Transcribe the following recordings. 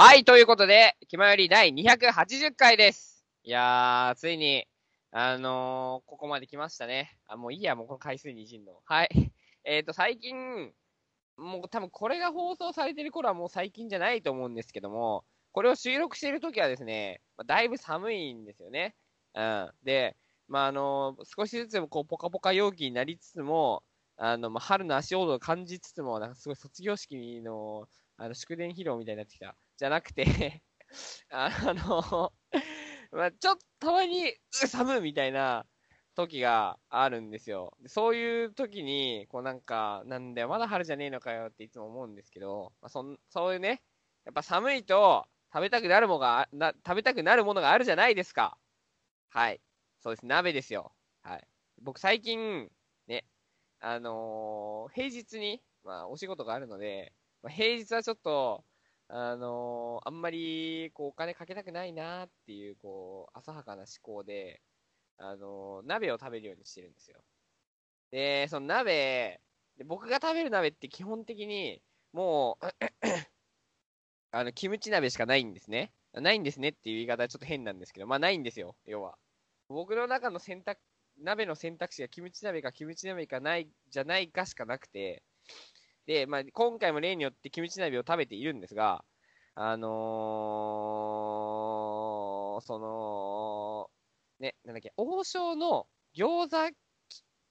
はい、ということで、気まより第280回です。いやー、ついに、あのー、ここまで来ましたね。あ、もういいや、もうこの回数にいじんの。はい。えっ、ー、と、最近、もう多分これが放送されてる頃はもう最近じゃないと思うんですけども、これを収録している時はですね、まあだいぶ寒いんですよね。うん。で、まあ、あのー少しずつこう、ポカポカ陽気になりつつも、あの、まあ、春の足音を感じつつも、なんかすごい卒業式の、あの、祝電披露みたいになってきた。じゃなくて、あの、まあ、ちょっとたまに、う寒いみたいな時があるんですよ。そういう時に、こうなんか、なんだよ、まだ春じゃねえのかよっていつも思うんですけど、まあ、そん、そういうね、やっぱ寒いと食べたくなるものが、な、食べたくなるものがあるじゃないですか。はい。そうです。鍋ですよ。はい。僕最近、ね、あのー平日に、まあ、お仕事があるので、まあ、平日はちょっと、あのーあんまり、こう、お金かけたくないなっていう、こう、浅はかな思考で、あのー鍋を食べるようにしてるんですよ。で、その鍋、で僕が食べる鍋って基本的に、もう、あの、キムチ鍋しかないんですね。ないんですねっていう言い方はちょっと変なんですけど、まあないんですよ、要は。僕の中の選択、鍋の選択肢がキムチ鍋かキムチ鍋かない、じゃないかしかなくて、で、まあ、今回も例によってキムチ鍋を食べているんですが、あのー、その、ね、なんだっけ、王将の餃子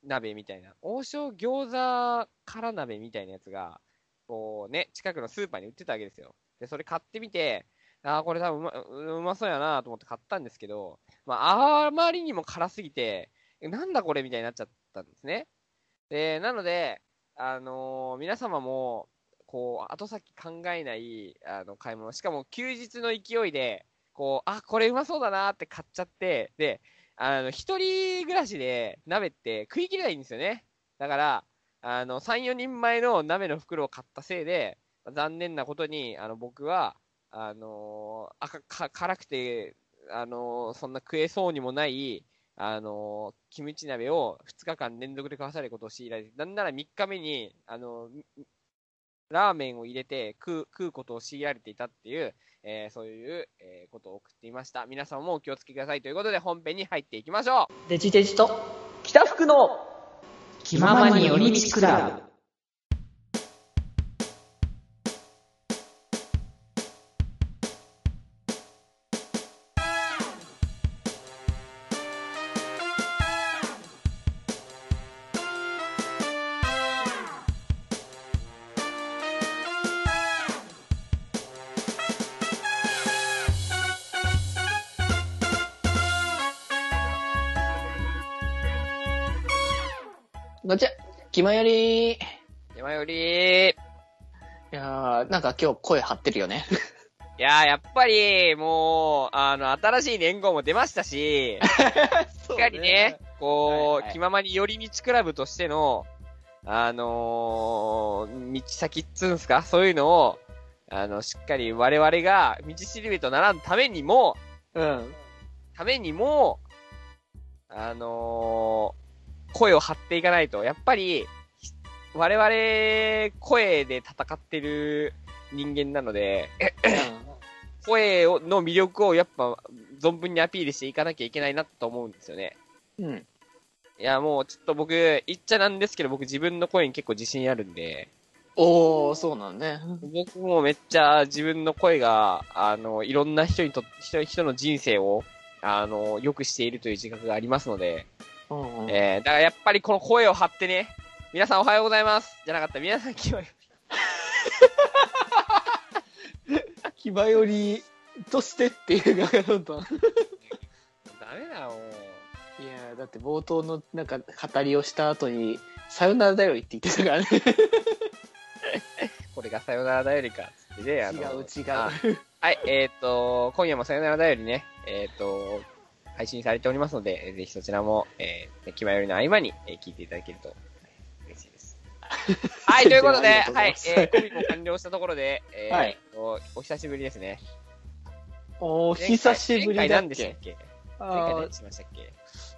鍋みたいな、王将餃子辛鍋みたいなやつが、こうね、近くのスーパーに売ってたわけですよ。で、それ買ってみて、ああ、これ多分うまうまそうやなと思って買ったんですけど、まあ、あまりにも辛すぎて、なんだこれみたいになっちゃったんですね。で、なので、あのー皆様も、こう、後先考えない、あの、買い物。しかも、休日の勢いで、こう、あ、これうまそうだなって買っちゃって、で、あの、一人暮らしで鍋って食い切れないんですよね。だから、あの、3、4人前の鍋の袋を買ったせいで、残念なことに、あの、僕は、あのーあか、か、辛くて、あのーそんな食えそうにもない、あのキムチ鍋を2日間連続で食わされることを強いられて、なんなら3日目に、あのラーメンを入れて食う、食うことを強いられていたっていう、えーそういう、えーことを送っていました。皆さんもお気をつけくださいということで本編に入っていきましょうデジデジと北福の気ままに寄り道クラブ。気まより。い山より、いやー、なんか今日声張ってるよね。やー、やっぱり、もう、あの、新しい年号も出ましたし、しっかりね、こう、はいはい気ままに寄り道クラブとしての、あのー道先っつうんすか？そういうのを、あの、しっかり我々が道しるべとならんためにも、うん。ためにも、あのー声を張っていかないと、やっぱり、ひ我々、声で戦ってる人間なので、声をの魅力をやっぱ、存分にアピールしていかなきゃいけないなと思うんですよね。うん。いや、もうちょっと僕、言っちゃなんですけど、僕自分の声に結構自信あるんで、おー、そうなんね。僕もめっちゃ自分の声が、あの、いろんな人にと、人人の人生を、あの、良くしているという自覚がありますので、うんうん。えー、だからやっぱりこの声を張ってね、皆さんおはようございます。じゃなかった、皆さん今日は、気まよりとしてっていうのがどんどん。いダメだよ、もう。やー、だって冒頭のなんか語りをした後に、さよならだよりって言ってたからね。これがさよならだよりか、つってね、あの。違う違う。あはい、えーっと、今夜もさよならだよりね、えーっと、配信されておりますので、ぜひそちらも、えー、気まよりの合間に、えー聞いていただけると、嬉しいです。はい、ということで、はいえー、コミも完了したところで、えーはいお、お久しぶりですね。お久しぶりだっけ？何でしたっけ？前回あー何しましたっけ？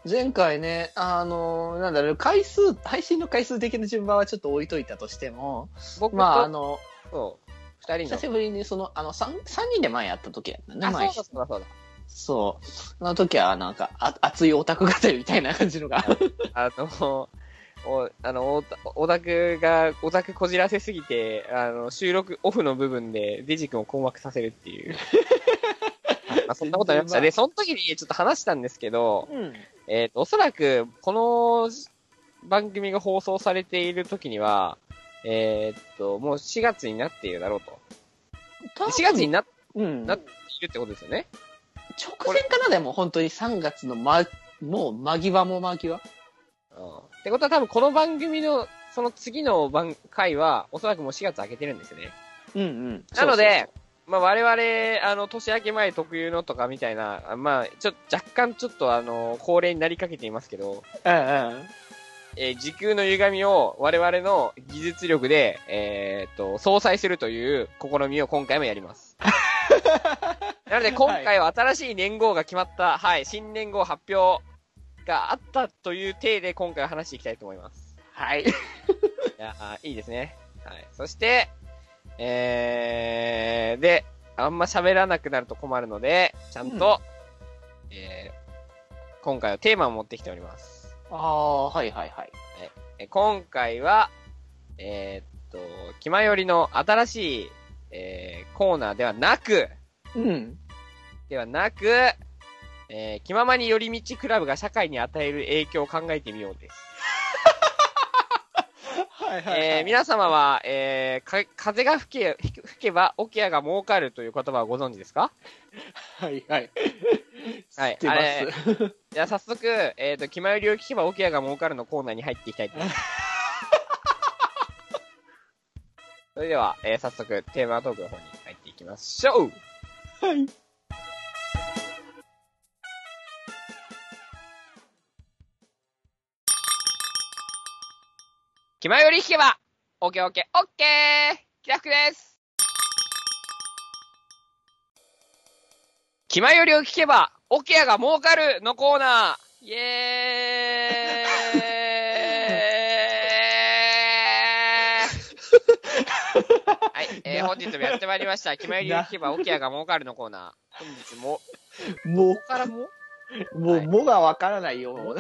前回ね、あのーなんだろう、回数、配信の回数的な順番はちょっと置いといたとしても、僕と、まあ、あの、そ二人の。久しぶりにその、あの、三、三人で前やった時やったね、あ、前。そうだそうだそうだ。そう。あの時は、なんか、あ熱いオタク語りみたいな感じのが。あの、お、あの、オタクが、オタクこじらせすぎて、あの、収録オフの部分でデジ君を困惑させるっていう。まあ、そんなことありました。で、その時にちょっと話したんですけど、うん。えっ、と、おそらく、この番組が放送されている時には、えっ、と、もう4月になっているだろうと。4月になうん。なっているってことですよね。直前かなでも本当に3月のま、もう間際も間際うん。ってことは多分この番組の、その次の番、回は、おそらくもう4月開けてるんですよね。うんうん。なので、まあ我々、あの、年明け前特有のとかみたいな、あまあ、ちょ、若干ちょっとあの、恒例になりかけていますけど、そうそうそう、うんうん。えー時空の歪みを我々の技術力で、えーっと、相殺するという試みを今回もやります。なので今回は新しい年号が決まった、はい、新年号発表があったという体で今回は話していきたいと思います。はい。いやーいいですね。はい。そして、えー、で、あんま喋らなくなると困るので、ちゃんと、えー、今回はテーマを持ってきております。ああ、はいはいはい。え今回は、えーっと、気まよりの新しい、えー、コーナーではなく、うん。ではなく、えー、気ままに寄り道クラブが社会に与える影響を考えてみようです。はいえー、皆様は、えー、か、風が吹け、吹けば、オケアが儲かるという言葉をご存知ですか？はいはい。はい知ってます。じゃあ早速、えっ、と、気まよりを聞けばオケアが儲かるのコーナーに入っていきたいと思います。それでは、えー、早速、テーマトークの方に入っていきましょうはい。気まより聞けば、オッケーオッケー、オッケーキラフクです。気まよりを聞けば、オケアが儲かるのコーナー。イエーイ。はい、えー、本日もやってまいりました。気まよりを聞けば、オケアが儲かるのコーナー。本日も、もここからも？う、もう、もがわからないよ。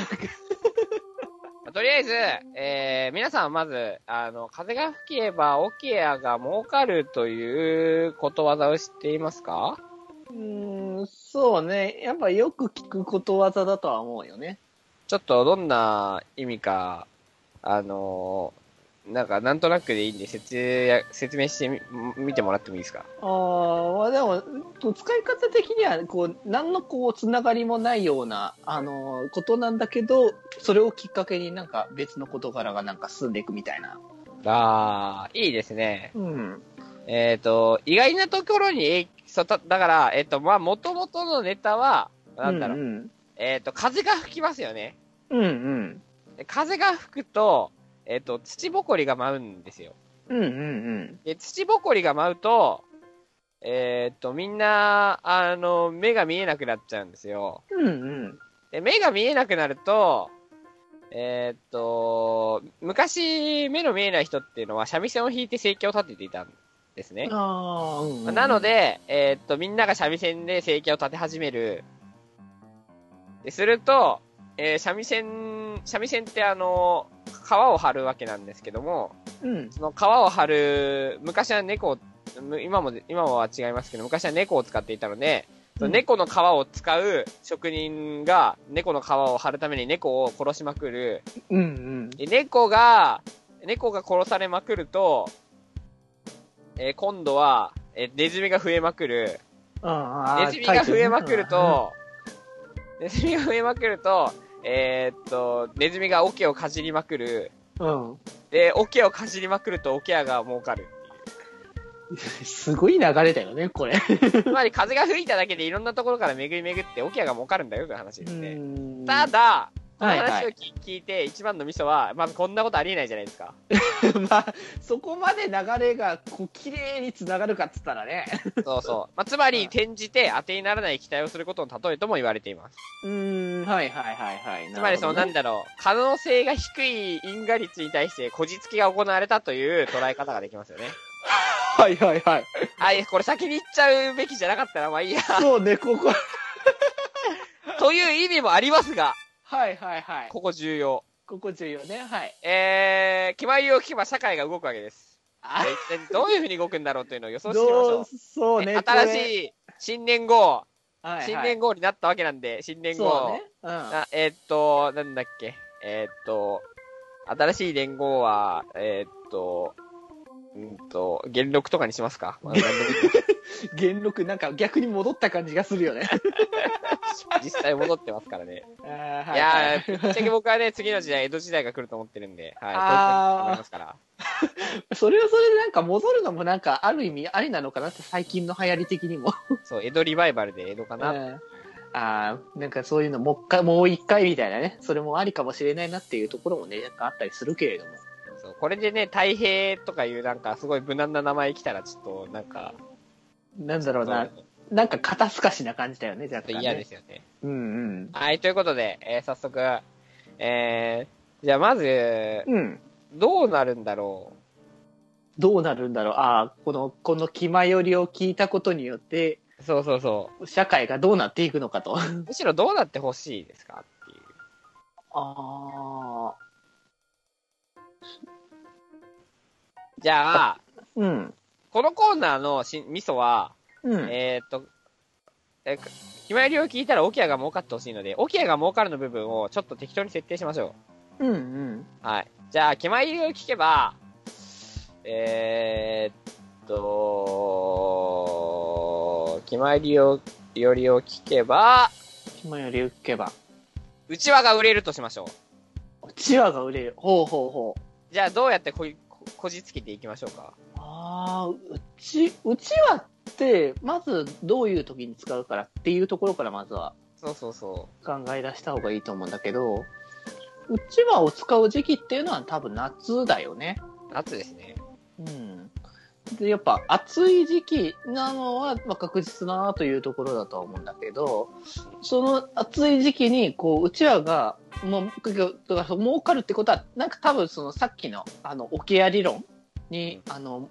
とりあえず、えー、皆さんまず、あの、風が吹けばオケアが儲かるということわざを知っていますか？うーん、そうね。やっぱよく聞くことわざだとは思うよね。ちょっとどんな意味か、あのーなんかなんとなくでいいんで説や説明してみ、見てもらってもいいですか？ああ、まあでも、と使い方的には、こう、何のこう、つながりもないような、あの、ことなんだけど、それをきっかけになんか別の事柄がなんか進んでいくみたいな。あー、いいですね。うん。えっ、と、意外なところに影そうただから、えっ、と、まあ、元々のネタは、なんだろう、うんえっ、と、風が吹きますよね。うん。うんで風が吹くと、えっ、と、土ぼこりが舞うんですよ。うん。うんうんで、土ぼこりが舞うと、えっ、と、みんな、あの、目が見えなくなっちゃうんですよ。うん。うんうん。で、目が見えなくなると、えっ、と、昔、目の見えない人っていうのは三味線を弾いて生計を立てていたんですね。ああ、うんうん。なの、で、えっ、と、みんなが三味線で生計を立て始める。ですると、えー三味線、三味線ってあの、皮を張るわけなんですけども、うん。その皮を張る、昔は猫今も、今は違いますけど、昔は猫を使っていたので、その猫の皮を使う職人が猫の皮を張るために猫を殺しまくる。うんうん。で猫が、猫が殺されまくると、えー今度は、えーネズミが増えまくる。ネズミが増えまくると、ネズミが増えまくると、えーっと、ネズミが桶をかじりまくる。うん、うん。で、桶をかじりまくると桶屋が儲かる。すごい流れだよね、これ。つまり風が吹いただけでいろんなところから巡り巡って桶屋が儲かるんだよという話ですね。んただ、はいはい話を聞聞いて一番のミソは、まずこんなことありえないじゃないですか。まあ、そこまで流れが、こう、綺麗に繋がるかっつったらね。そうそう。まあ、つまり、転じて当てにならない期待をすることの例えとも言われています。うーん、はいはいはいはい。つまり、その、なんだろう、可能性が低い因果率に対して、こじつけが行われたという捉え方ができますよね。はいはいはい。あ、いやこれ先に言っちゃうべきじゃなかったな、まあいいや。そうね、ここ。という意味もありますが、はいはいはい。ここ重要。ここ重要ね。はい。えー、決まりを聞けば社会が動くわけです。あどういう風に動くんだろうというのを予想してみましょう。そうね。新い、しい新年号、はいはい、新年号になったわけなんで、新年号。ね。うん。あえーっと、なんだっけ。えーっと、新しい年号は、えーっと、うんと、元禄とかにしますか、元禄なんか逆に戻った感じがするよね。実際戻ってますからね。いいやはいー、ぶっちゃけ僕はね、次の時代、江戸時代が来ると思ってるんで、はい。あー思いますから。それはそれでなんか戻るのもなんかある意味ありなのかなって最近の流行り的にも。そう、江戸リバイバルで江戸かな。うんああ、なんかそういうのもう一回、もう一回みたいなね。それもありかもしれないなっていうところもね、なんかあったりするけれども。そう、これでね、太平とかいうなんかすごい無難な名前来たらちょっとなんか、なんだろうな。なんか肩透かしな感じだよね、っと若干、ね。嫌ですよね。うんうん。はい、ということで、えー早速、えー、じゃあまず、うん。どうなるんだろどうなるんだろう？ああ、この、この気まよりを聞いたことによって、う。そうそうそ社会がどうなっていくのかと。あう。むしろどうなってほしいですか？っていう。あ。じゃあ、うん。このコーナーのし味噌は、うん。えーっと、えー、決まりを聞いたらオキアが儲かってほしいので、オキアが儲かるの部分をちょっと適当に設定しましょうんうん。う。はい。じゃあ、決まりを聞けば、えーっと、決まりを、よりを聞けば、気まより受けば。うちわが売れるとしましょう。チワが売れる。ほうほうほう。じゃあ、どうやってこいここじつけていきましょうか。ああ、うち、うちわって、まずどういう時に使うからっていうところからまずはそうそうそ考え出した方がいいと思うんだけど、うちわを使う時期っていうのは多分夏だよね。う。夏ですね。うん。で、やっぱ暑い時期なのは、まあ、確実だなというところだとは思うんだけど、その暑い時期に、こう、うちわが、もう、儲かるってことは、なんか多分そのさっきの、あの、オケア理論に、あの、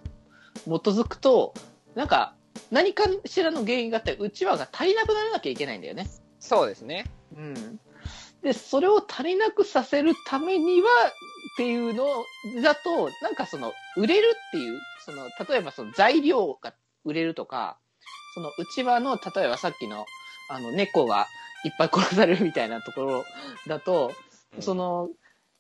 基づくと、なんか、何かしらの原因があって、うちわが足りなくならなきゃいけないんだよね。そうですね。うん。で、それを足りなくさせるためには、っていうのだと、なんかその、売れるっていう、その、例えばその材料が売れるとか、その内輪の、例えばさっきの、あの、猫がいっぱい殺されるみたいなところだと、うんその、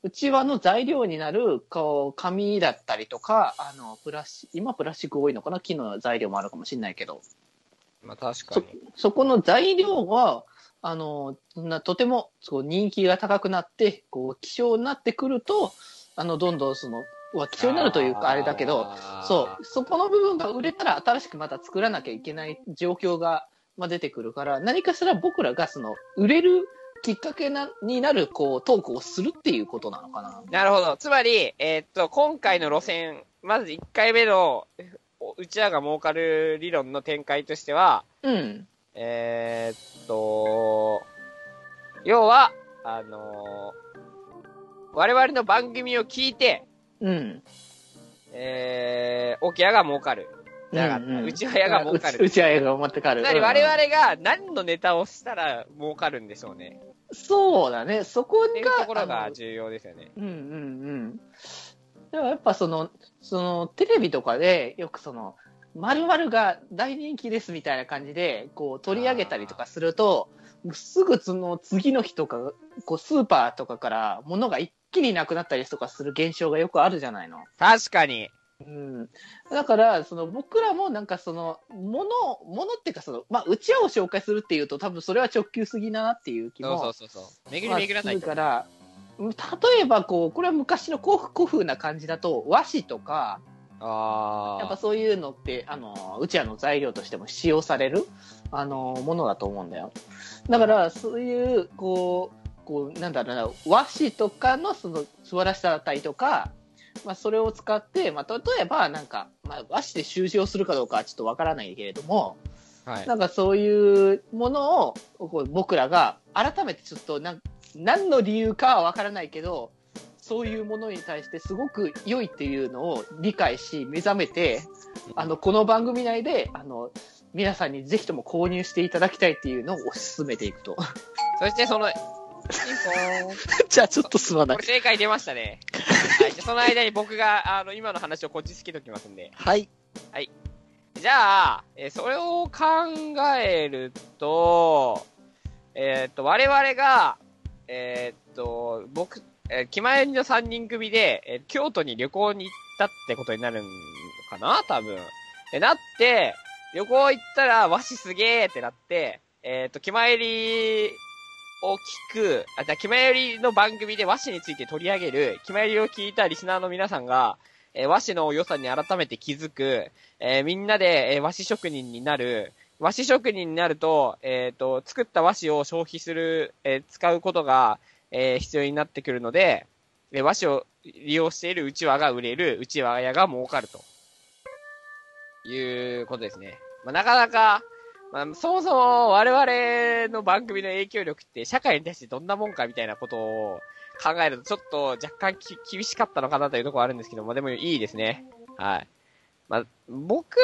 内輪の材料になる、こう、紙だったりとか、あの、プラス、今プラスチック多いのかな？木の材料もあるかもしれないけど、まあ確かそに。そこの材料が、あの、なとてもそう人気が高くなって、こう、希少になってくると、あの、どんどんその、は希少になるというか、あれだけど、そう、そこの部分が売れたら新しくまた作らなきゃいけない状況が、まあ、出てくるから、何かしら僕らがその、売れるきっかけな、になる、こう、トークをするっていうことなのかな。なるほど。つまり、えーっと、今回の路線、まず1回目の、おうちらが儲かる理論の展開としては、うん。えーっと、要は、あのー我々の番組を聞いて、うん。えー、オキアが儲かる。なかった。うんうんうちはやが儲かる。うちはやが持ってかる。つまり我うん々が何のネタをしたら儲かるんでしょうね。そうだね。そこっていうが、ところが重要ですよね。うんうんうん。でもやっぱその、その、テレビとかで、よくその、〇〇が大人気ですみたいな感じで、こう取り上げたりとかすると、すぐその次の日とか、こうスーパーとかから物が一気になくなったりとかする現象がよくあるじゃないの。確かに。うん。だから、その僕らもなんかその、もの、ものっていうかその、まあ、うちわを紹介するっていうと多分それは直球すぎだなっていう気も。そうそうそうそう。巡り巡らないから、例えばこう、これは昔の古古風な感じだと、和紙とか、ああ。やっぱそういうのって、あの、うちわの材料としても使用される、あの、ものだと思うんだよ。だから、そういう、こう、こう、なんだろうな、和紙とかのその素晴らしさだったりとか、まあ、それを使って、まあ、例えば、なんか、まあ、和紙で習字をするかどうかはちょっとわからないけれども、はい。なんかそういうものをこう僕らが改めてちょっとなん何の理由かはわからないけど、そういうものに対してすごく良いっていうのを理解し、目覚めて、あの、この番組内で、あの、皆さんにぜひとも購入していただきたいっていうのを推し進めていくと。そしてその。じゃあちょっとすまない。正解出ましたね。はい。じゃあその間に僕が、あの、今の話をこっちつけときますんで。はい。じゃあ、えーそれを考えると、えーっと、我々が、えーっと、僕、えー、気前の3人組で、えー京都に旅行に行ったってことになるのかな？多分。で、なって、旅行行ったら和紙すげーってなって、えーっと、気前りを聞く、あ、じゃあ気前りの番組で和紙について取り上げる、気前りを聞いたリスナーの皆さんが、えー和紙の良さに改めて気づく、えーみんなで、えー和紙職人になる。和紙職人になると、えっ、と、作った和紙を消費する、え使うことが、え必要になってくるので、え和紙を利用しているうちわが売れる、うちわ屋が儲かると。いうことですね。まあ、なかなか、まあ、そもそも我々の番組の影響力って社会に対してどんなもんかみたいなことを考えるとちょっと若干き厳しかったのかなというところあるんですけども、でもいいですね。はい。まあ、僕、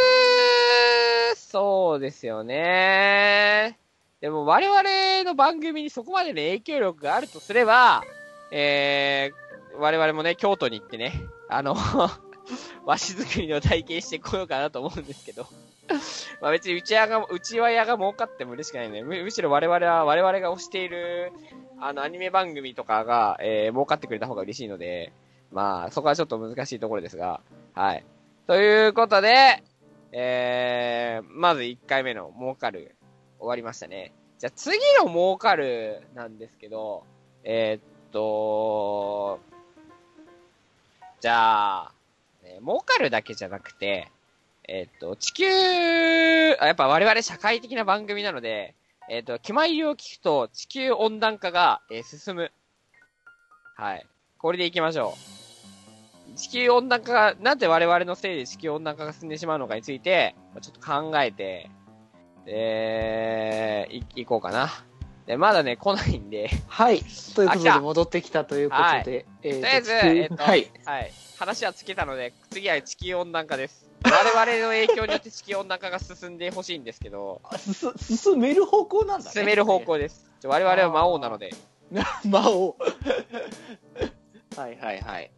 そうですよね。でも我々の番組にそこまでの影響力があるとすれば、えー、我々もね、京都に行ってね、あの、和紙作りの体験してこようかなと思うんですけど。まあ別にうちわが、うちわ屋が儲かっても嬉しくないね。む、むしろ我々は、我々が推している、あの、アニメ番組とかが、えー、儲かってくれた方が嬉しいので、まあ、そこはちょっと難しいところですが、はい。ということで、えー、まず1回目の儲かる、終わりましたね。じゃあ次の儲かるなんですけど、えー、っと、じゃあ、ね儲かるだけじゃなくて、えーっと、地球、あやっぱ我々社会的な番組なので、えーっと、気前入りを聞くと地球温暖化が、えー進む。はい。これで行きましょう。地球温暖化が、なんで我々のせいで地球温暖化が進んでしまうのかについて、ちょっと考えて、えー、い、行こうかな。で、まだね、来ないんで、はい。ということで戻ってきたということで、えーとりあえず、えっと、はい。はい。話はつけたので、次は地球温暖化です。我々の影響によって地球温暖化が進んでほしいんですけど、進める方向なんだね。進める方向です。我々は魔王なので。魔王。はいはいはい。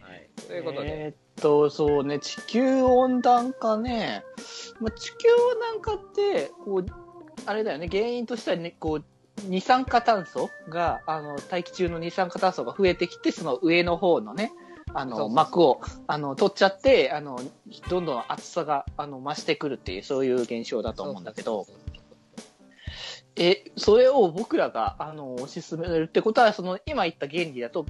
はい。ということで、えーっと、そうね、地球温暖化ね。まあ、地球温暖化って、こう、あれだよね、原因としてはね、こう、二酸化炭素が、あの、大気中の二酸化炭素が増えてきて、その上の方のね、あの、膜を、あの、取っちゃって、あの、どんどん暑さが、あの、増してくるっていう、そういう現象だと思うんだけど、え、それを僕らが、あの、推し進めるってことは、その、今言った原理だと、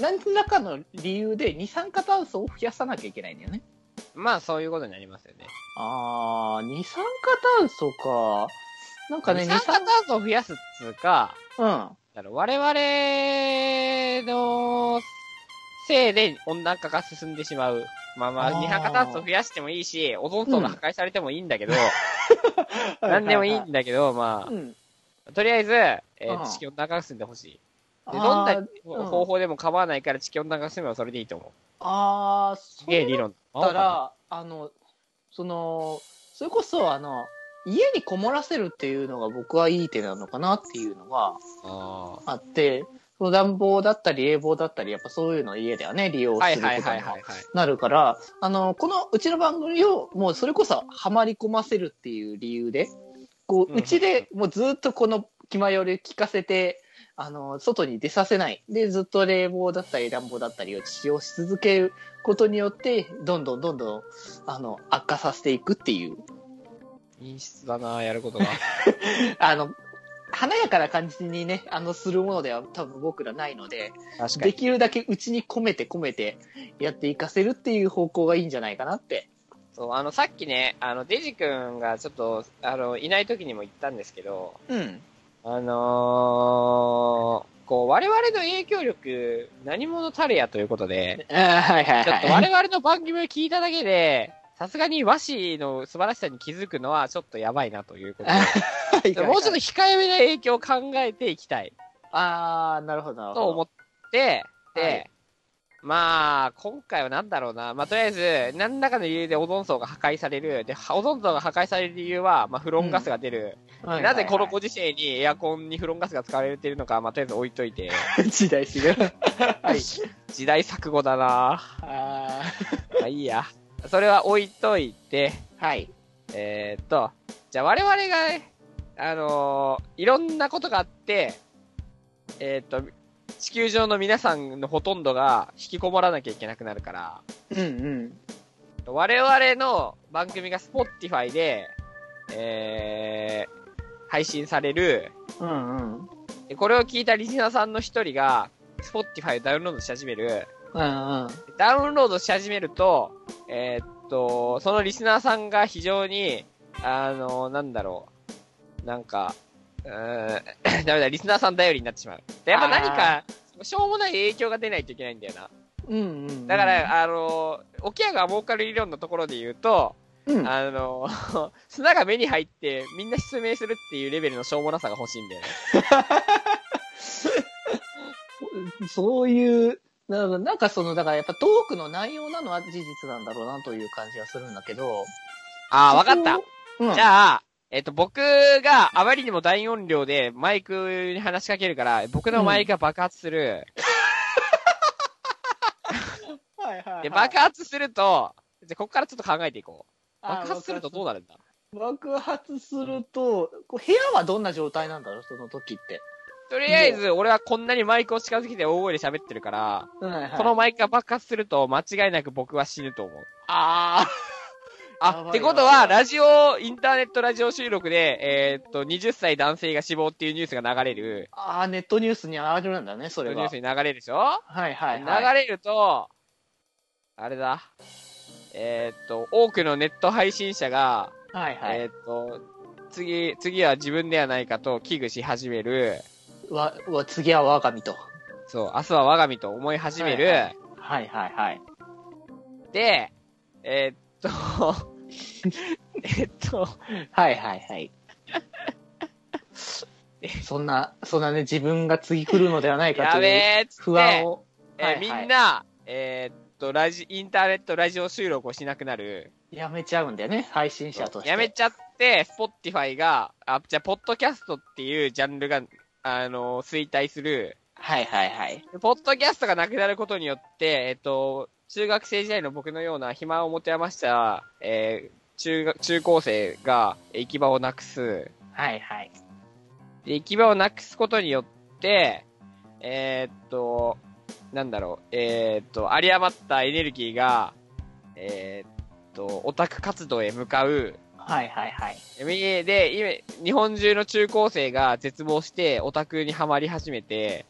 何らかの理由で二酸化炭素を増やさなきゃいけないんだよね。まあそういうことになりますよね。あー、二酸化炭素か。なんかね、二酸化炭素を増やすっつうか、うん。だろ我々のせいで温暖化が進んでしまう。まあまあ、二酸化炭素を増やしてもいいし、オゾン層が破壊されてもいいんだけど、んでもいいんだけど、まうん。あ、とりあえず、え地球温暖化が進んでほしい。であどんな方法でも構わないから地球温暖化が進めばそれでいいと思う。あー、すげえ理論。たら、あの、その、それこそ、あの、家にこもらせるっていうのが僕はいい手なのかなっていうのがああって、その暖房だったり冷房だったり、やっぱそういうのを家ではね、利用するはいことに。なるから、あの、このうちの番組をもうそれこそはまり込ませるっていう理由で、こう、うちでもうずっとこの気前より聞かせて、あの、外に出させない。で、ずっと冷房だったり暖房だったりを使用し続けることによって、どんどんどんどん、あの、悪化させていくっていう、陰湿だなやることが。あの、華やかな感じにね、あの、するものでは多分僕らないので、で。きるだけうちに込めて込めてやっていかせるっていう方向がいいんじゃないかなって。そう、あの、さっきね、あの、デジ君がちょっと、あの、いない時にも言ったんですけど、うん。あのー、こう、我々の影響力、何者たれやということで、あーはいはいちょっとはい。我々の番組を聞いただけで、さすがに和紙の素晴らしさに気づくのはちょっとやばいなということ で、もうちょっと控えめな影響を考えていきたいああ、なるほど、なるほど。と思って、で、はいまあ、今回はなんだろうな。まあ、とりあえず、何らかの理由でオゾン層が破壊される。で、オゾン層が破壊される理由は、まあ、フロンガスが出る。はいなぜこの子ご時世にエアコンにフロンガスが使われているのか、まあ、とりあえず置いといて。時代史が。はい。時代錯誤だなあまあ、いいや。それは置いといて、ーはい。えーっと、じゃあ我々が、あのーいろんなことがあって、えーっと、地球上の皆さんのほとんどが引きこもらなきゃいけなくなるから、うんうん。我々の番組が Spotify で、えー、配信される、うんうん。でこれを聞いたリスナーさんの一人が、Spotify をダウンロードし始める。うんうん。ダウンロードし始めると、えーっと、そのリスナーさんが非常に、あの、なんだろう、なんか、うーん、ダメだ、リスナーさん頼りになってしまう。でやっぱ何か、しょうもない影響が出ないといけないんだよな。うんうん。だから、あの、沖屋が儲かる理論のところで言うと、うん。あの、砂が目に入ってみんな失明するっていうレベルのしょうもなさが欲しいんだよね。そういう、ななんかその、だからやっぱトークの内容なのは事実なんだろうなという感じはするんだけど。ああ、わかった。うん。じゃあ、えっと、僕があまりにも大音量でマイクに話しかけるから、僕のマイクが爆発する。はいはい、はい。で、爆発すると、じゃあここからちょっと考えていこう。あ爆発するとどうなるんだ？爆発すると、こう部屋はどんな状態なんだろう？その時って。とりあえず、俺はこんなにマイクを近づけて大声で喋ってるから、はいはい。このマイクが爆発すると間違いなく僕は死ぬと思う。あやあ、ってことは、ラジオ、インターネットラジオ収録で、えーっと、20歳男性が死亡っていうニュースが流れる、あ。ああ、ネットニュースにあるんだね、それは。ニュースに流れるでしょ？はいはいはい。流れると、あれだ。えーっと、多くのネット配信者が、はいはい。えーっと、次、次は自分ではないかと危惧し始める。わ、わ、次は我が身と。そう、明日は我が身と思い始める。はいはいはいはい。で、えーっと、えっと、はいはいはい。そんな、そんなね、自分が次来るのではないかという不安を。えーはいはいみんな、えーっと、ラジ、インターネットラジオ収録をしなくなる。やめちゃうんだよね、配信者として。やめちゃって、Spotify が、あ、じゃあ、ポッドキャストっていうジャンルが、あの、衰退する。はいはいはい。でポッドキャストがなくなることによって、えっと、中学生時代の僕のような暇を持て余した、えー中学、中高生が行き場をなくす。はいはい。で、行き場をなくすことによって、えーっと、なんだろう、えーっと、有り余ったエネルギーが、えーっと、オタク活動へ向かう。はいはいはい。で、で今、日本中の中高生が絶望して、オタクにはまり始めて、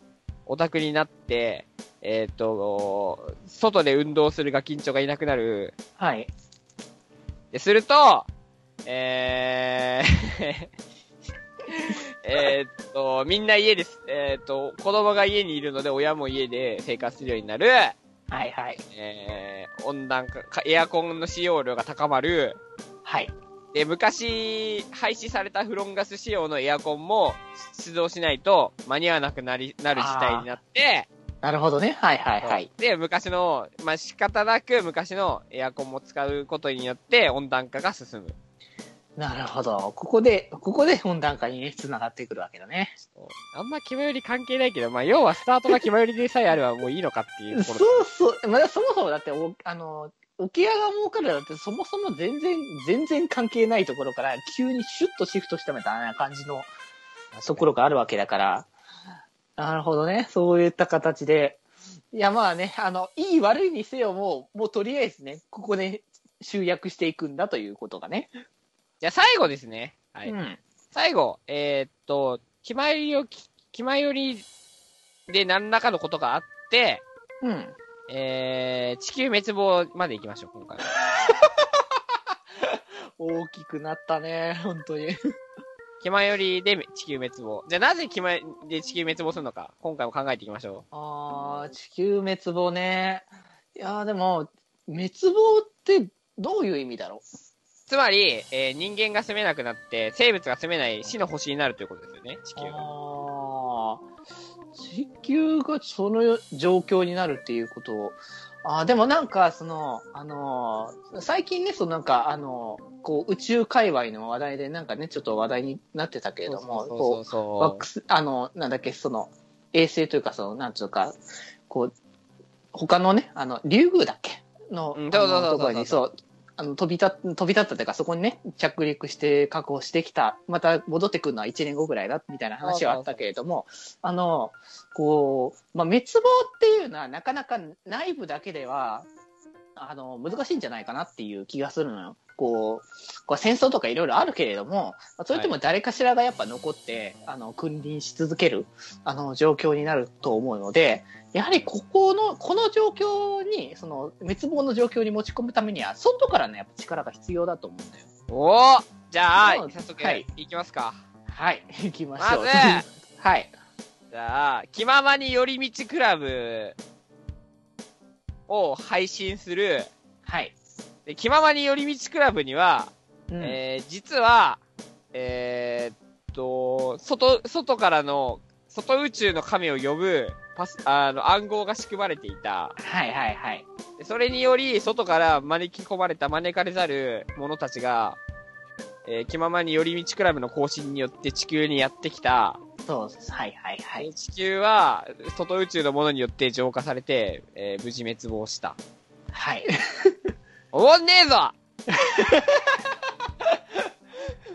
オタクになって、えーっと、外で運動するガキンチョがいなくなる。はい。で、すると、えー、えーっと、みんな家です。えーっと、子供が家にいるので親も家で生活するようになる。はいはい。えー、温暖化、かエアコンの使用量が高まる。はい。で、昔、廃止されたフロンガス仕様のエアコンも出動しないと間に合わなくなり、なる事態になって、なるほどね。はいはいはい。で、昔の、まあ、仕方なく昔のエアコンも使うことによって温暖化が進む。なるほど。ここで、ここで温暖化にね、繋がってくるわけだね。あんま気まより関係ないけど、まあ、要はスタートが気まよりでさえあればもういいのかっていうとこそろ。うそう。まだそもそもだって、おあの、沖屋が儲かるだってそもそも全然、全然関係ないところから急にシュッとシフトしたみたいな感じのところがあるわけだから。なるほどね。そういった形で。いやまあね、あの、いい悪いにせよもう、もうとりあえずね、ここで集約していくんだということがね。じゃあ最後ですね。はい。うん。最後、えーっと、気まよりをき、気まよりで何らかのことがあって、うん。えー、地球滅亡まで行きましょう、今回は。大きくなったね、本当に。気まよりで地球滅亡。じゃあなぜ気まで地球滅亡するのか、今回も考えていきましょあー、地球滅亡ね。いやーでも、滅亡ってどういう意味だろう？つまり、えー人間が住めなくなって、生物が住めない死の星になるということですよね、地球が。あー。地球がその状況になるっていうことを、あでもなんか、その、あのー最近ね、そのなんか、あのーこう、宇宙界隈の話題でなんかね、ちょっと話題になってたけれども、そうこそうそうう、ワックス、あの、なんだっけ、その、衛星というか、その、なんつうか、こう、他のね、あの、竜宮だっけ？の、うんところに、そう、あの、飛び立っ、飛び立ったというか、そこにね、着陸して確保してきた、また戻ってくるのは1年後ぐらいだ、みたいな話はあったけれども、あの、こう、まあ、滅亡っていうのはなかなか内部だけでは、あの、難しいんじゃないかなっていう気がするのよ。こう、こう戦争とかいろいろあるけれども、まあそれとも誰かしらがやっぱ残って、あの、君臨し続ける、あの、状況になると思うので、やはりここの、この状況に、その、滅亡の状況に持ち込むためには、外からのやっぱ力が必要だと思うんだよ。おーじゃあ、早速、はいいきますか。はい、行きましょう。まず はい。じゃあ、気ままに寄り道クラブを配信する、はい。で気ままに寄り道クラブには、うんえー、実は、えーっと、外、外からの、外宇宙の神を呼ぶ、パス、あの、暗号が仕組まれていた。はいはいはい。でそれにより、外から招き込まれた、招かれざる者たちが、えー、気ままに寄り道クラブの更新によって地球にやってきた。そうです。はいはいはい。地球は、外宇宙のものによって浄化されて、えー無事滅亡した。はい。おもんねえぞ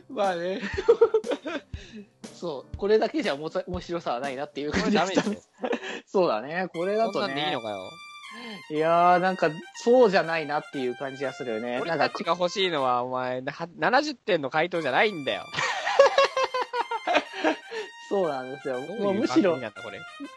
まあね。そう。これだけじゃ面白さはないなっていうこ感じれ ダメですよ。そうだね。これだとそんなんでいいねの。かよ。いやー、なんか、そうじゃないなっていう感じがするよね。なんか俺たち、が欲しいのは、お前、な70点の回答じゃないんだよ。そうなんですよ。もうむしろ。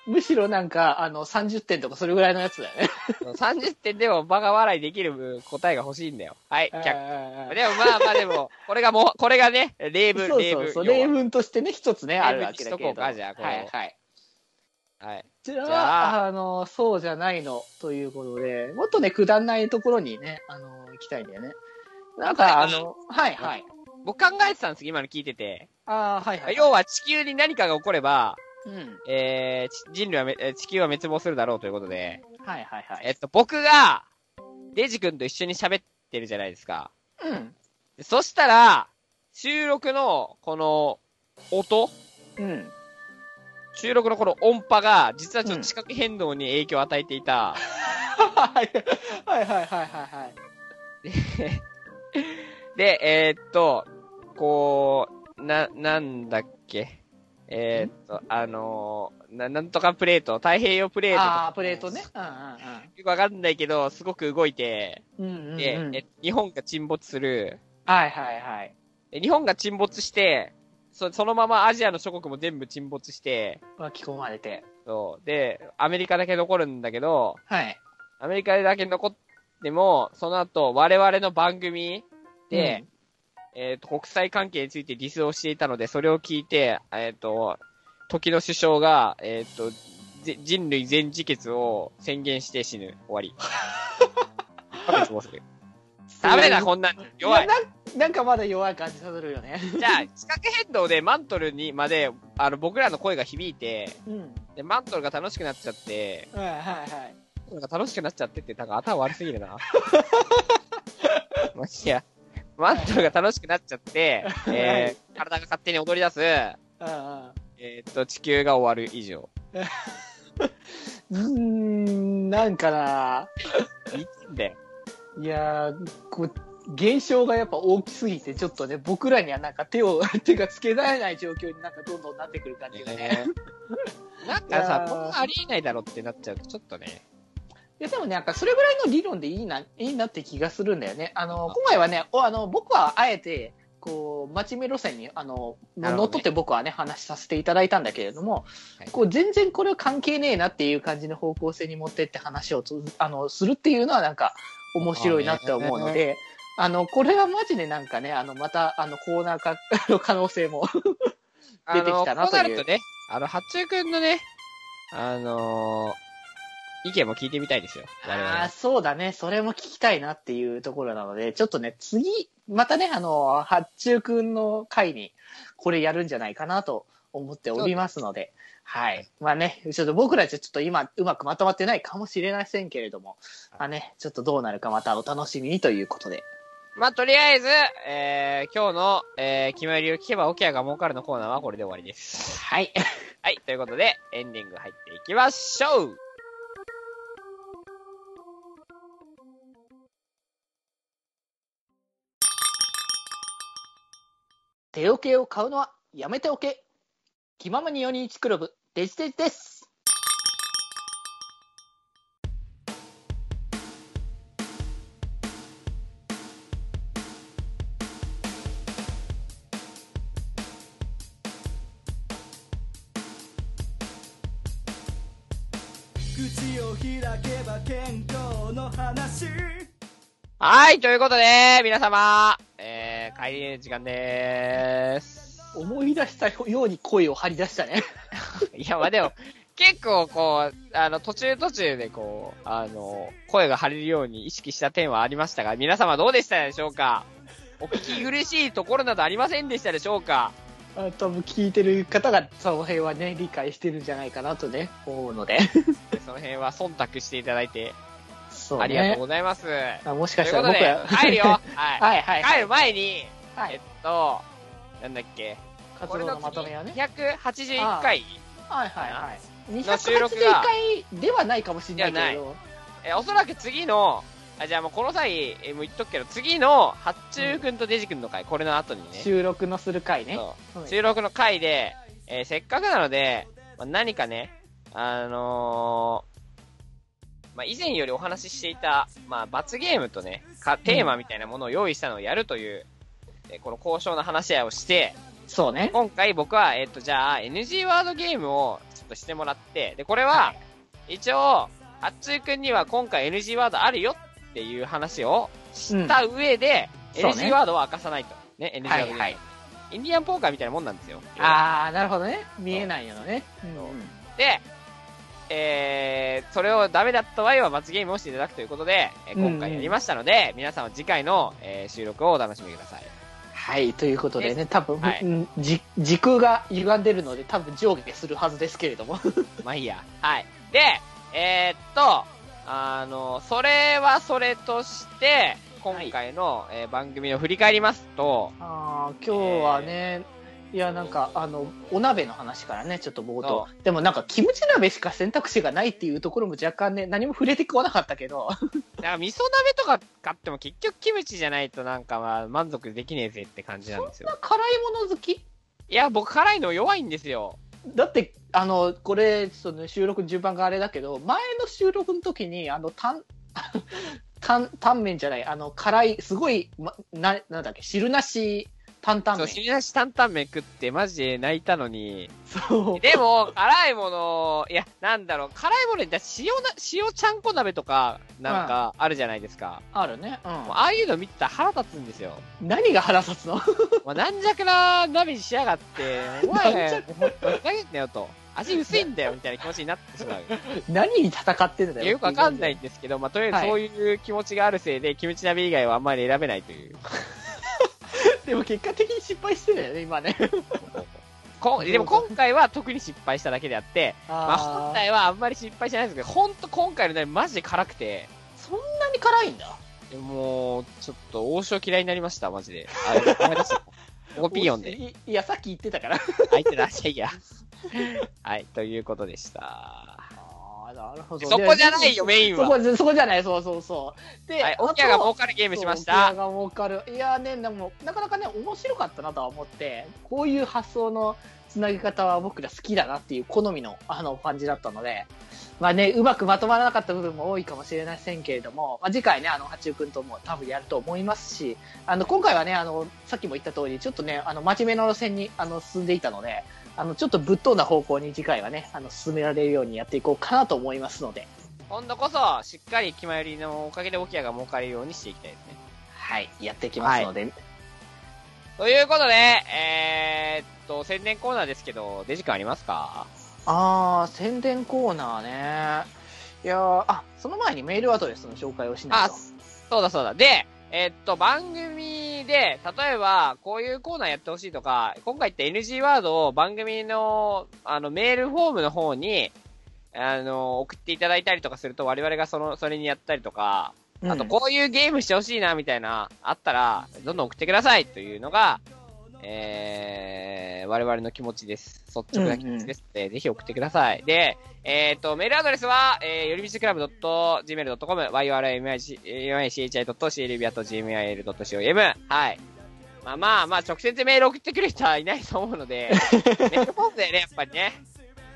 むしろなんか、あの、30点とかそれぐらいのやつだよね。30点でもバカ笑いできる答えが欲しいんだよ。はい、却あでもまあまあでも、これがもう、これがね、例文、そう例文。そうそう。例文としてね、一つね、あるわけだけれど。こうかじゃあこれをはいはい。はい。じゃあ、じゃあの、そうじゃないの、ということで、もっとね、くだんないところにね、あの、行きたいんだよね。なんか、あの、はいはい。僕考えてたんです今の聞いてて。ああ、はいはい。要は地球に何かが起これば、うん。えー、ち人類はめ、えー地球は滅亡するだろうということで、はいはいはい。えっと、僕が、デジ君と一緒に喋ってるじゃないですか。うん。でそしたら、収録の、この、音？うん。収録のこの音波が、実はちょっと地殻変動に影響を与えていた。はいはいはいはいはい。で、えーっと、こう、な、なんだっけ？えーっと、あのーな、なんとかプレート、太平洋プレートとか。ああ、プレートね。うんよくわかんないけど、すごく動いて、うんうん。うんうんうん。で、え日本が沈没する。はいはいはい。で日本が沈没して、そそのままアジアの諸国も全部沈没して、巻き込まれて。そう。で、アメリカだけ残るんだけど、はい。アメリカだけ残っても、その後、我々の番組で、えっ、と、国際関係についてディスをしていたので、それを聞いて、えっ、と、時の首相が、えっ、と、ぜ人類全自決を宣言して死ぬ。終わり。ダメだ、こんなん。弱い。やななんかまだ弱い感じさせるよね。じゃあ、地殻変動でマントルにまで、あの、僕らの声が響いて、うん。で、マントルが楽しくなっちゃって、はいはいはい。なんか楽しくなっちゃってって、なんか頭悪すぎるな。まあ、いや、マントルが楽しくなっちゃって、えー、体が勝手に踊り出す、えっと、地球が終わる以上。うん。うーん、なんかな。いつんだよ。いやー、こう、現象がやっぱ大きすぎて、ちょっとね、僕らにはなんか手を、手がつけられない状況になんかどんどんなってくる感じがね。なんかさ、ーこんなありえないだろってなっちゃうと、ちょっとね。いや、でもね、なんかそれぐらいの理論でいいな、いいなって気がするんだよね。あの、今回はね、おあの、僕はあえて、こう、街目路線に、あの、乗っ取って僕はね、話させていただいたんだけれども、はいこう、全然これは関係ねえなっていう感じの方向性に持ってって話をつ、あの、するっていうのはなんか、面白いなって思うので、あの、これはマジでなんかね、あの、また、あの、コーナー化の可能性も。出てきたなというあのこうなるとね、あの、八中くんのね、あのー意見も聞いてみたいですよ。ああ、そうだね。それも聞きたいなっていうところなので、ちょっとね、次、またね、あの、八中くんの回に、これやるんじゃないかなと思っておりますので、はい。まあね、ちょっと僕らじゃちょっと今うまくまとまってないかもしれませんけれども、まあね、ちょっとどうなるかまたお楽しみにということで。まあ、とりあえず、えー、今日の、えー、決まりを聞けば、オキアが儲かるのコーナーはこれで終わりです。はい。はい、ということで、エンディング入っていきましょう手桶を買うのはやめておけ。気ままに4人1クラブ、デジデジです。口を開けば健康の話はい、ということで、皆様、えー、帰りの時間でーす。思い出したように声を張り出したね。いや、まあでも、結構こう、あの、途中途中でこう、あの、声が張れるように意識した点はありましたが、皆様どうでしたでしょうか？お聞き苦しいところなどありませんでしたでしょうか？あ多分聞いてる方がその辺はね、理解してるんじゃないかなとね、思うので。その辺は忖度していただいて、そうね。ありがとうございます。あもしかしたら僕は、、帰るよ。はい。はいはいはい帰る前に、はいえっと、なんだっけ？活動のまとめはね。281回、はいはいはい。の収録281が回ではないかもしれないけど、えおそらく次の、あ、じゃあもうこの際、えもう言っとくけど、次の、八中くんとデジくんの回、これの後にね、収録のする回ね。収録の回で、えーせっかくなので、まあ、何かね、あのーまあ、以前よりお話ししていた、まあ、罰ゲームとね、かテーマみたいなものを用意したのをやるという、えーこの交渉の話し合いをして、そうね。今回僕は、えっ、と、じゃあ、NG ワードゲームをちょっとしてもらって、で、これは、一応、あっつーくんには今回 NG ワードあるよっていう話をした上で、うん NG ワードを明かさないと。ね、NG ワードゲーム。はいはいインディアンポーカーみたいなもんなんですよ。あー、なるほどね。見えないのね。うんで、えー、それをダメだった場合は罰ゲームをしていただくということで、えーうんうん今回やりましたので、皆さんは次回の、えー収録をお楽しみください。はい、ということでね、多分、はい時空が歪んでるので、多分上下するはずですけれども。まあいいや。はい。で、えー、っと、あの、それはそれとして、今回の、えー番組を振り返りますと、あー今日はね、いや、なんか、あの、お鍋の話からね、ちょっと冒頭。でもなんか、キムチ鍋しか選択肢がないっていうところも若干ね、何も触れてこなかったけど、だから味噌鍋とか買っても結局キムチじゃないとなんかまあ満足できねえぜって感じなんですよ。辛いもの好き？いや、僕辛いの弱いんですよ。だって、あの、これ、その収録順番があれだけど、前の収録の時に、あの、タン、タン、タンメンじゃない、あの、辛い、すごい、ま、な、なんだっけ、汁なし、担々そう、麺。汁なし担々麺食ってマジで泣いたのに。そう。でも、辛いもの、いや、なんだろう、辛いものに、だ塩な、塩ちゃんこ鍋とか、なんか、あるじゃないですか。あるね。もうああいうの見てたら腹立つんですよ。うん。何が腹立つの？まあ、なんじゃくな鍋にしやがって、お前、ゃほんとふざけんなよと。味薄いんだよ、みたいな気持ちになってしまう。何に戦ってんだよ。よくわかんないんですけど、まあ、とりあえずはいそういう気持ちがあるせいで、キムチ鍋以外はあんまり選べないという。でも結果的に失敗してるよね、今ね。こでも今回は特に失敗しただけであって、まあ、あ本来はあんまり失敗しないんですけど、ほんと今回の鍋マジで辛くて、そんなに辛いんだ。もう、ちょっと王将嫌いになりました、マジで。あ、ごめんなさい。ここピーヨンで。いいや、さっき言ってたから。相手出しちゃいや。はい、ということでした。なるほど。そこじゃないよ、メインは。そこ、そこじゃない、そうそうそう。で、はい、オキアが儲かるゲームしましそうオキアた。が儲かる。いやね、でも、なかなかね、面白かったなとは思って、こういう発想のつなぎ方は僕ら好きだなっていう好みの、あの、感じだったので、まあね、うまくまとまらなかった部分も多いかもしれませんけれども、まあ、次回ね、あの、八中くんとも多分やると思いますし、あの、今回はね、あの、さっきも言った通り、ちょっとね、あの、真面目な路線に、あの、進んでいたので、あの、ちょっとぶっ飛んだ方向に次回はね、あの、進められるようにやっていこうかなと思いますので、今度こそ、しっかり決まりのおかげでオキアが儲かるようにしていきたいですね。はい、やっていきますので、ということで、えー、っと、宣伝コーナーですけど、デジ君ありますか？あー、宣伝コーナーね。いやー、あ、その前にメールアドレスの紹介をしないあと。、そうだそうだ。で、えーっと、番組で、例えば、こういうコーナーやってほしいとか、今回って NG ワードを番組の、あの、メールフォームの方に、あの、送っていただいたりとかすると、我々がその、それにやったりとか、あと、こういうゲームしてほしいな、みたいな、あったら、どんどん送ってくださいというのが、えー、我々の気持ちです。率直な気持ちですので、ぜひ送ってください。で、えっ、と、メールアドレスは、えー、よりみちクラブ .gmail.com、yrimichi.clb.gmail.com。はい。まあまあまあ、直接メール送ってくる人はいないと思うので、メールフォームでね、やっぱりね。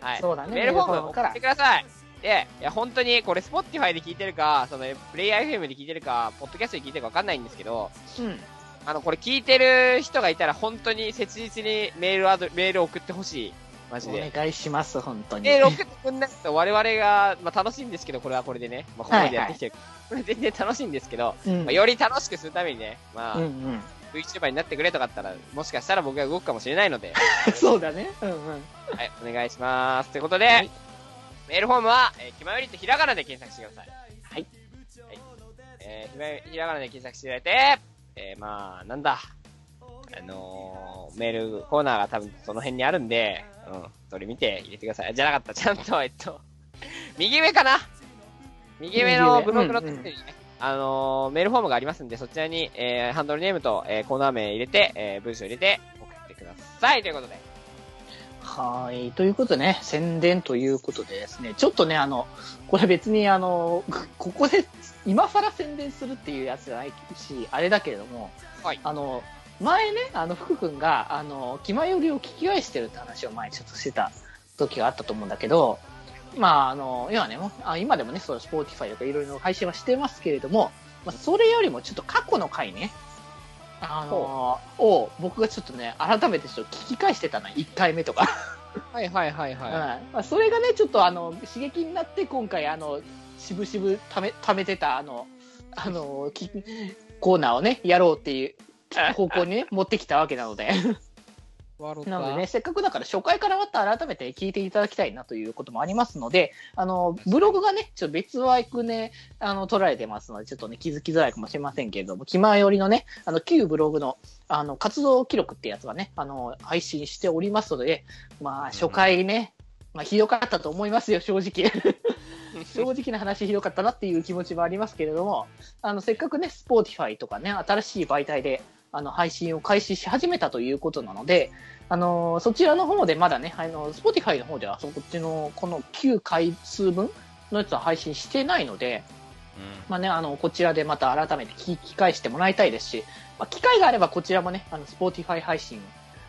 はい。そうだねメールフォーム送ってください。で、いや、本当に、これ、 Spotify で聞いてるか、その、 Player FM で聞いてるか、ポッドキャストで聞いてるかわかんないんですけど、うん。あの、これ聞いてる人がいたら、本当に切実にメールアド、メールを送ってほしい。マジおで。願いします、本当に。メール送ってくんないと、我々が、まあ楽しいんですけど、これはこれでね。まあ、ここまでやってきてる。これ全然楽しいんですけど、うんまあ、より楽しくするためにね、まあ、うんうん。VTuber になってくれとかあったら、もしかしたら僕が動くかもしれないので、そうだね。うんうん。はい、お願いします。ということで、はいメールフォームは、えー、気まよりってひらがなで検索してください。はい。はい。えー、ひらがなで検索していただいて、えー、まあ、なんだ。あのー、メールコーナーが多分その辺にあるんで、うん、それ見て入れてください。じゃなかった、ちゃんと、えっと、右上かな？右上のブログのところにね、あのー、メールフォームがありますんで、そちらに、えー、ハンドルネームと、えー、コーナー名入れて、えー、文章入れて送ってください。ということで。はい。ということでね、宣伝ということでですね、ちょっとね、あの、これ別にあの、ここで今更宣伝するっていうやつじゃないし、あれだけれども、はい。あの、前ね、あの、福君が、あの、気まよりを聞き返してるって話を前にちょっとしてた時があったと思うんだけど、まあ、あの、今ね、あ今でもね、そう、 Spotify とかいろいろ配信はしてますけれども、まあ、それよりもちょっと過去の回ね、あのを僕がちょっとね、改めてちょっと聞き返してたの、1回目とか。はいはいはいは うん。まあ、それがね、ちょっとあの刺激になって、今回、あのしぶしぶためためてたあのあのきコーナーをね、やろうっていう方向にね、持ってきたわけなので、い。なのでね、せっかくだから初回からまた改めて聞いていただきたいなということもありますので、あのブログがね、ちょっと別枠ね、あの取られてますので、ちょっとね、気づきづらいかもしれませんけれども、気前よりのね、あの旧ブログのあの活動記録ってやつがね、あの配信しておりますので、まあ、初回ね、まあ、ひどかったと思いますよ、正直。正直な話ひどかったなっていう気持ちもありますけれども、あの、せっかくね、 Spotify とかね、新しい媒体で、あの、配信を開始し始めたということなので、あの、そちらの方でまだね、あの、 Spotify の方では、そっちの、この旧回数分のやつは配信してないので、まあね、あの、こちらでまた改めて聞き返してもらいたいですし、まあ、機会があればこちらもね、あの、 Spotify 配信、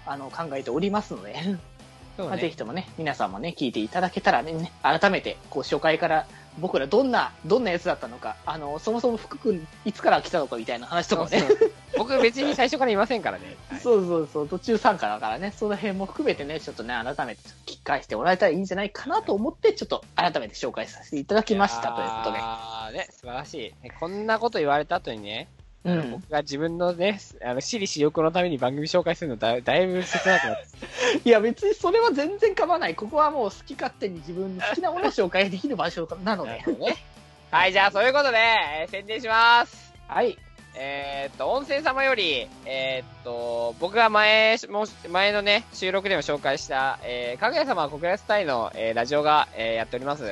あの、考えておりますので、まあ、ぜね。ひともね、皆さんもね、聞いていただけたらね、改めて、こう、初回から、僕らどんな、どんなやつだったのか、あの、そもそも福君、いつから来たのかみたいな話とかもね、そうそう僕別に最初からいませんからね。はいそうそうそう、途中参加だからね、その辺も含めてね、ちょっとね、改めて聞き返してもらえたらいいんじゃないかなと思って、ちょっと改めて紹介させていただきましたということで。あーね、素晴らしい。ねこんなこと言われた後にね、うん。僕が自分のね、あの、私利私欲のために番組紹介するのだだいぶ切なくなって。いや、別にそれは全然構わない。ここはもう好き勝手に自分の好きなものを紹介できる場所なので。ね。はい、じゃあ、そういうことで、えー宣伝します。はい。えーっと、温泉様より、えーっと、僕が前、もう前のね、収録でも紹介した、えー、かぐや様国立隊の、えーラジオが、えーやっております。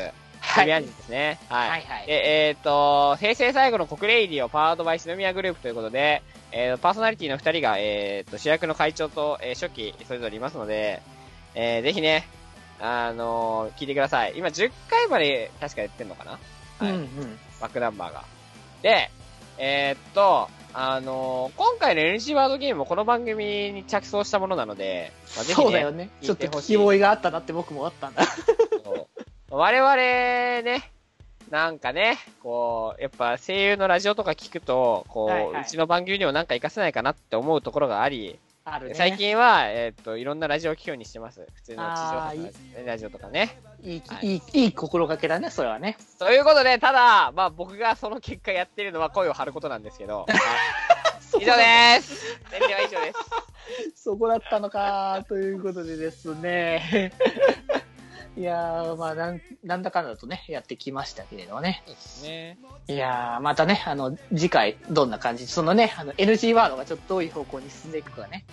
はい。宮地ですね。はい。はいはい。で、えーっと、平成最後の国レイディをパワードバイ篠宮グループということで、えーパーソナリティの二人が、えーっと、主役の会長と、えー初期、それぞれいますので、えーぜひね、あのー聞いてください。今10回まで確かやってんのかな？はいうんうん。バックナンバーが。で、えーっと、あのー今回の NG ワードゲームもこの番組に着想したものなので、まあ、ぜひね、そうだよね。聞ちょっと聞き覚えがあったなって僕もあったんだ。我々ね、なんかね、こう、やっぱ声優のラジオとか聞くと、こう、はいはいうちの番組にもなんか活かせないかなって思うところがあり、あるね。最近は、えーっと、いろんなラジオを聞くようにしてます。普通の地上波のラジオとかね。いい、はいいい、いい心がけだね、それはね。ということで、ただ、まあ僕がその結果やってるのは声を張ることなんですけど、以上です。宣伝は以上です。そこだったのか、ということでですね。いやー、まあなん、なんだかんだとね、やってきましたけれどもね。そうですね。いやー、またね、あの、次回、どんな感じ、そのね、あの、NG ワードがちょっとどういう方向に進んでいくかね、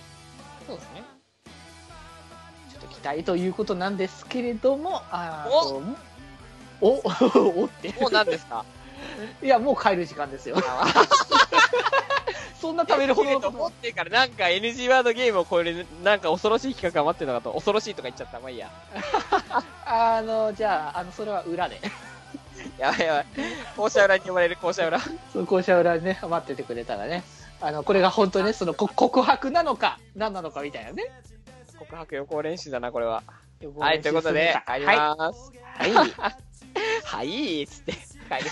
そうですね。ちょっと期待ということなんですけれども、あーおとお おって。もう何ですか？いや、もう帰る時間ですよ。そんな食べるほどのことと思ってからなんか NG ワードゲームを超える、なんか恐ろしい企画が待ってるのかと、恐ろしいとか言っちゃった。まあいいや。あの、じゃあ、あの、それは裏で。やばいやばい。校舎裏に呼ばれる校舎裏。その校舎裏にね、待っててくれたらね。あの、これが本当にね、そのこ告白なのか、何なのかみたいなね。告白予行練習だな、これは。ははい、ということで、帰りはい。まーす。はい。はい、つって、帰り。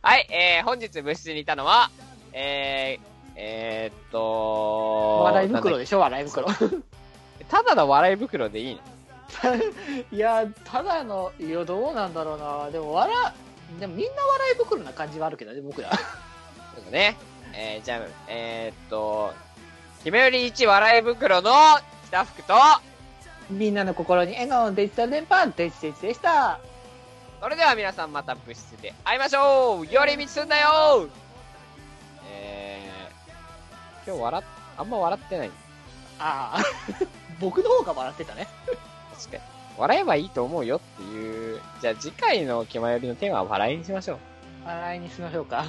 はい、えー、本日部室にいたのは、えー、えー、っと、笑い袋でしょ、笑い袋。け？ただの笑い袋でいいの？いや、ただの、いや、どうなんだろうな。でも、笑、でもみんな笑い袋な感じはあるけどね、僕ら。そうだね。えー、じゃあ、えー、っと、ひめより1笑い袋の北福と、みんなの心に笑顔のデジタル電波、デジデジでした。それでは皆さんまた部室で会いましょう寄り道すんなよえー、今日笑っ、あんま笑ってない。ああ、僕の方が笑ってたね。確かに。笑えばいいと思うよっていう、じゃあ次回の気まよりのテーマは笑いにしましょう。笑いにしましょうか。